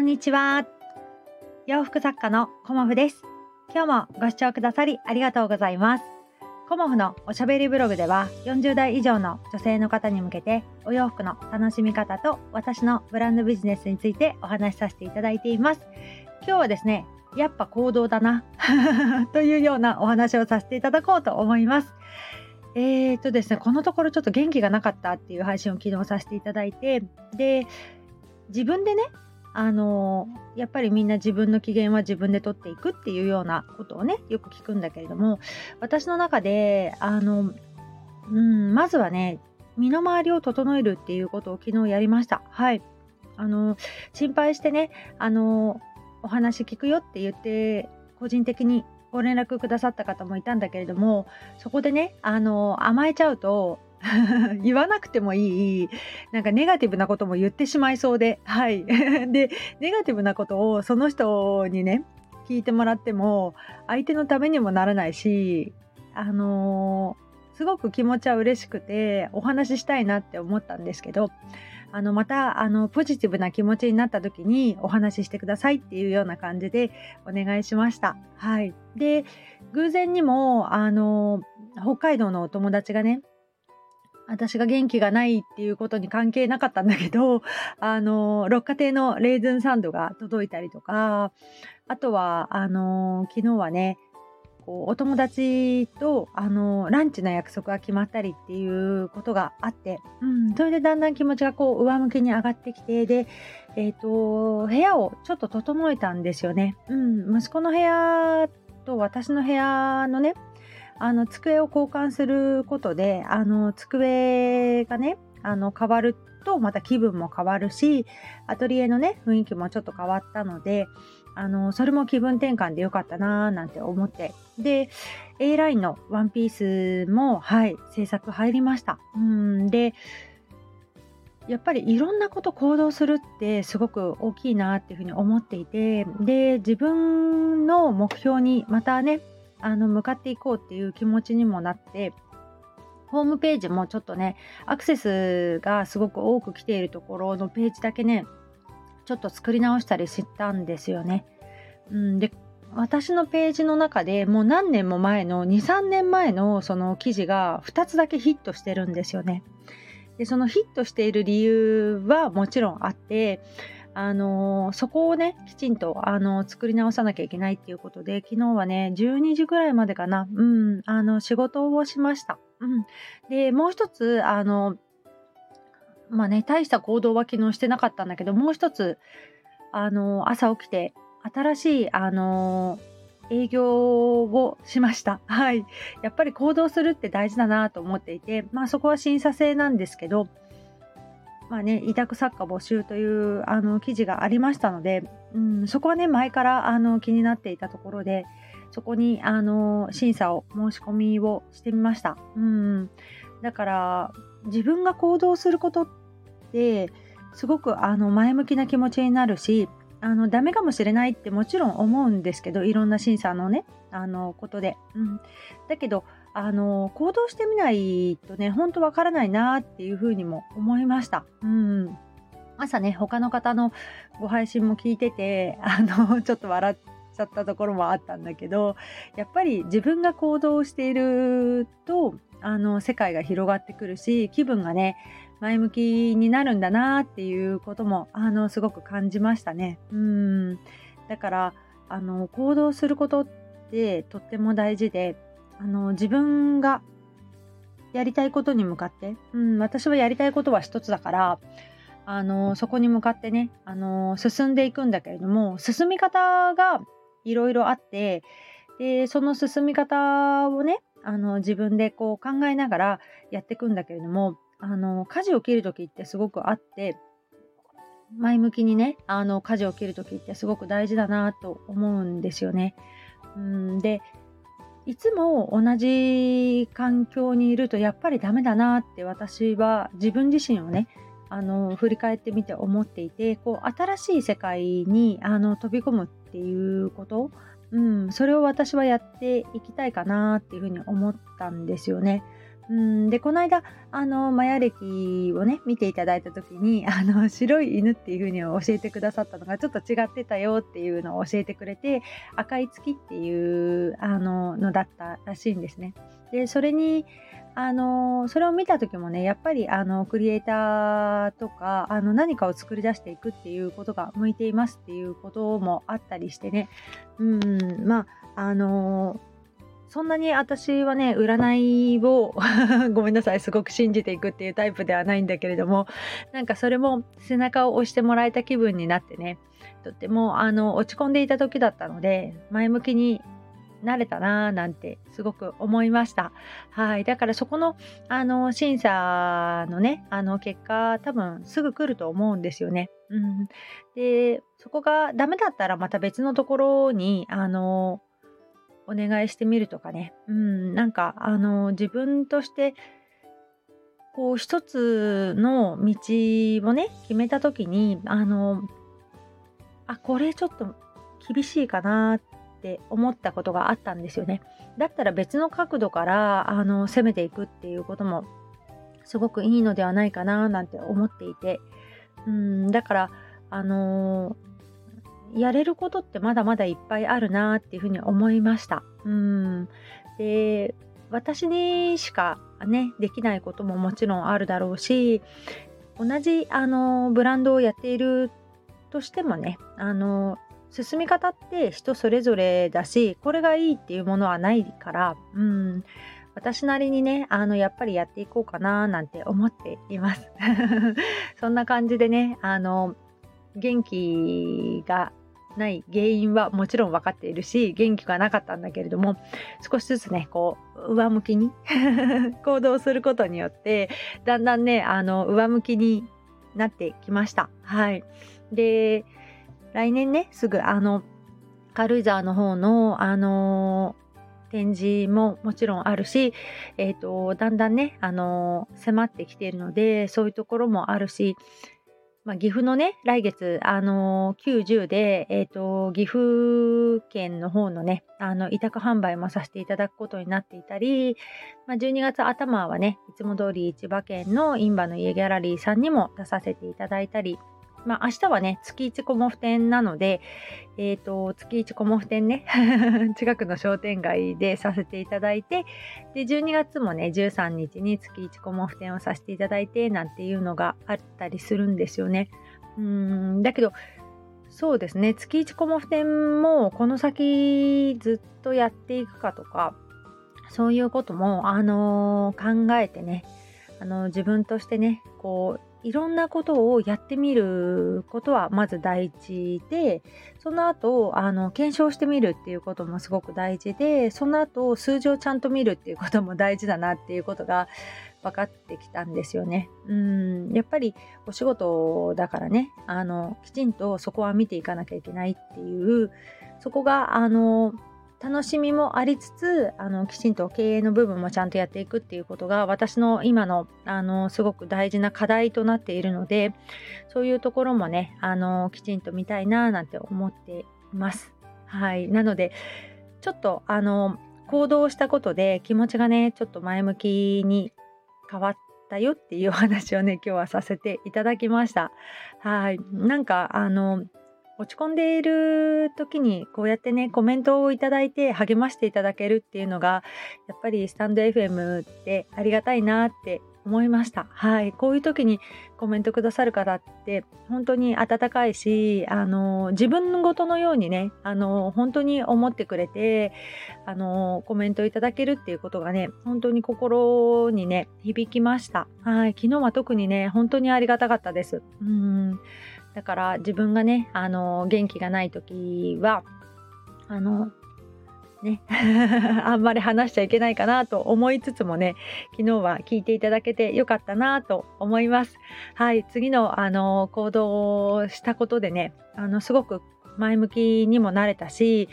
んにちは。洋服作家のコモフです。今日もご視聴くださりありがとうございます。コモフのおしゃべりブログでは40代以上の女性の方に向けてお洋服の楽しみ方と私のブランドビジネスについてお話しさせていただいています。今日はですね、やっぱ行動だな というようなお話をさせていただこうと思います。えーとですね、このところちょっと元気がなかったっていう配信を昨日させていただいて、で、自分でね、あのやっぱりみんな自分の機嫌は自分で取っていくっていうようなことをねよく聞くんだけれども私の中であの、うん、まずはね身の回りを整えるっていうことを昨日やりました。はい。あの心配してねあのお話聞くよって言って個人的にご連絡くださった方もいたんだけれどもそこでねあの甘えちゃうと 言わなくてもいい、なんかネガティブなことも言ってしまいそうで、はい。で、ネガティブなことをその人にね、聞いてもらっても、相手のためにもならないし、あのー、すごく気持ちは嬉しくて、お話ししたいなって思ったんですけど、あの、また、あの、ポジティブな気持ちになった時にお話ししてくださいっていうような感じでお願いしました。はい。で、偶然にも、あの、北海道のお友達がね、私が元気がないっていうことに関係なかったんだけど、あの、六花亭のレーズンサンドが届いたりとか、あとは、あの、昨日はね、こうお友達と、あの、ランチの約束が決まったりっていうことがあって、うん、それでだんだん気持ちがこう上向きに上がってきて、で、えっ、ー、と、部屋をちょっと整えたんですよね。うん、息子の部屋と私の部屋のね、あの机を交換することであの机がねあの変わるとまた気分も変わるしアトリエのね雰囲気もちょっと変わったのであのそれも気分転換でよかったなーなんて思って。で A ラインのワンピースもはい制作入りました。うんでやっぱりいろんなこと行動するってすごく大きいなっていうふうに思っていてで自分の目標にまたねあの向かっていこうっていう気持ちにもなってホームページもちょっとねアクセスがすごく多く来ているところのページだけねちょっと作り直したりしたんですよね。うん、で私のページの中でもう何年も前の23年前のその記事が2つだけヒットしてるんですよね。でそのヒットしている理由はもちろんあってあのそこをねきちんとあの作り直さなきゃいけないっていうことで昨日はね12時ぐらいまでかな、うん、あの仕事をしました。うん、でもう一つあのまあね大した行動は昨日してなかったんだけどもう一つあの朝起きて新しいあの営業をしました。はい。やっぱり行動するって大事だなと思っていて、まあそこは審査制なんですけど、まあね、委託作家募集というあの記事がありましたので、うん、そこはね前からあの気になっていたところでそこにあの審査を申し込みをしてみました、うん、だから自分が行動することってすごくあの前向きな気持ちになるしあのダメかもしれないってもちろん思うんですけどいろんな審査のねあのことで、うん、だけどあの行動してみないとね本当わからないなっていうふうにも思いました。うん朝ね他の方のご配信も聞いてて あのちょっと笑っちゃったところもあったんだけどやっぱり自分が行動しているとあの世界が広がってくるし気分がね前向きになるんだなっていうこともあのすごく感じましたね。うんだからあの行動することってとっても大事であの自分がやりたいことに向かって、うん、私はやりたいことは一つだからあのそこに向かってねあの進んでいくんだけれども進み方がいろいろあってでその進み方をねあの自分でこう考えながらやっていくんだけれどもあの舵を切る時ってすごくあって前向きにねあの舵を切る時ってすごく大事だなと思うんですよね。うんでいつも同じ環境にいるとやっぱりダメだなって私は自分自身をねあの振り返ってみて思っていてこう新しい世界にあの飛び込むっていうこと、うん、それを私はやっていきたいかなっていうふうに思ったんですよね。うんでこの間あのマヤ歴をね見ていただいた時に あの白い犬っていう風に教えてくださったのがちょっと違ってたよっていうのを教えてくれて赤い月っていうあののだったらしいんですね。でそれにあのそれを見た時もねやっぱりあのクリエイターとかあの何かを作り出していくっていうことが向いていますっていうこともあったりしてねうんまああのそんなに私はね占いを ごめんなさいすごく信じていくっていうタイプではないんだけれどもなんかそれも背中を押してもらえた気分になってねとってもあの落ち込んでいた時だったので前向きになれたなーなんてすごく思いました。はい。だからそこの、あの、審査のね、あの、結果、多分すぐ来ると思うんですよね。うん。で、そこがダメだったらまた別のところに、あの、お願いしてみるとかね。うん。なんか、あの、自分として、こう、一つの道をね、決めた時に、あの、あ、これちょっと厳しいかなって思ったことがあったんですよね。だったら別の角度からあの攻めていくっていうこともすごくいいのではないかななんて思っていてうんだからあのー、やれることってまだまだいっぱいあるなっていうふうに思いました。うん。で私にしかねできないことももちろんあるだろうし同じあのブランドをやっているとしてもねあの進み方って人それぞれだしこれがいいっていうものはないからうん。私なりにねあのやっぱりやっていこうかななんて思っています。そんな感じでねあの元気がない原因はもちろん分かっているし元気がなかったんだけれども少しずつねこう上向きに 行動することによってだんだんねあの上向きになってきました。はい。で来年ね、すぐあの、軽井沢の方の、あのー、展示ももちろんあるし、えっ、ー、と、だんだんね、あのー、迫ってきているので、そういうところもあるし、まあ、岐阜のね、来月、あのー、90で、えっ、と、岐阜県の方のね、あの、委託販売もさせていただくことになっていたり、まあ、12月頭はね、いつも通り千葉県のインバの家ギャラリーさんにも出させていただいたり、まあ、明日はね、月一コモフ店なので、えっ、ー、と、月一コモフ店ね、近くの商店街でさせていただいて、で、12月もね、13日に月一コモフ店をさせていただいて、なんていうのがあったりするんですよね。うん、だけど、そうですね、月一コモフ店もこの先ずっとやっていくかとか、そういうことも、あのー、考えてね、あの自分としてね、こう、いろんなことをやってみることはまず大事でその後あの検証してみるっていうこともすごく大事でその後数字をちゃんと見るっていうことも大事だなっていうことが分かってきたんですよね。うんやっぱりお仕事だからねあのきちんとそこは見ていかなきゃいけないっていうそこがあの楽しみもありつつあのきちんと経営の部分もちゃんとやっていくっていうことが私の今のあのすごく大事な課題となっているのでそういうところもねあのきちんと見たいななんて思っています。はい、なのでちょっとあの行動したことで気持ちがねちょっと前向きに変わったよっていうお話をね今日はさせていただきました。はいなんかあの落ち込んでいる時にこうやってねコメントをいただいて励ましていただけるっていうのがやっぱりスタンド FM ってありがたいなって思いました。はい。こういう時にコメントくださる方って本当に温かいし、あの、自分のことのようにね、あの、本当に思ってくれて、あの、コメントいただけるっていうことがね、本当に心にね、響きました。はい。昨日は特にね、本当にありがたかったです。うん。だから自分がね、あの、元気がない時は、あの、ね、あんまり話しちゃいけないかなと思いつつもね、昨日は聞いていただけてよかったなと思います。はい、次の、あの、行動をしたことでね、あの、すごく前向きにもなれたし、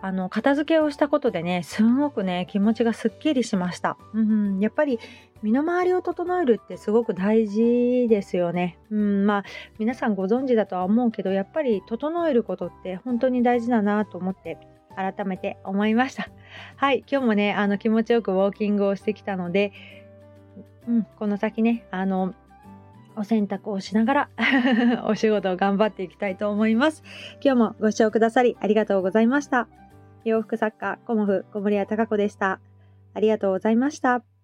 あの片付けをしたことでねすごくね気持ちがすっきりしました、うん、やっぱり身の回りを整えるってすごく大事ですよね、うん、まあ皆さんご存知だとは思うけどやっぱり整えることって本当に大事だなと思って改めて思いました。はい。今日もねあの気持ちよくウォーキングをしてきたので、うん、この先ねあのお洗濯をしながら お仕事を頑張っていきたいと思います。今日もご視聴くださりありがとうございました。洋服作家、コモフ、小森屋隆子でした。ありがとうございました。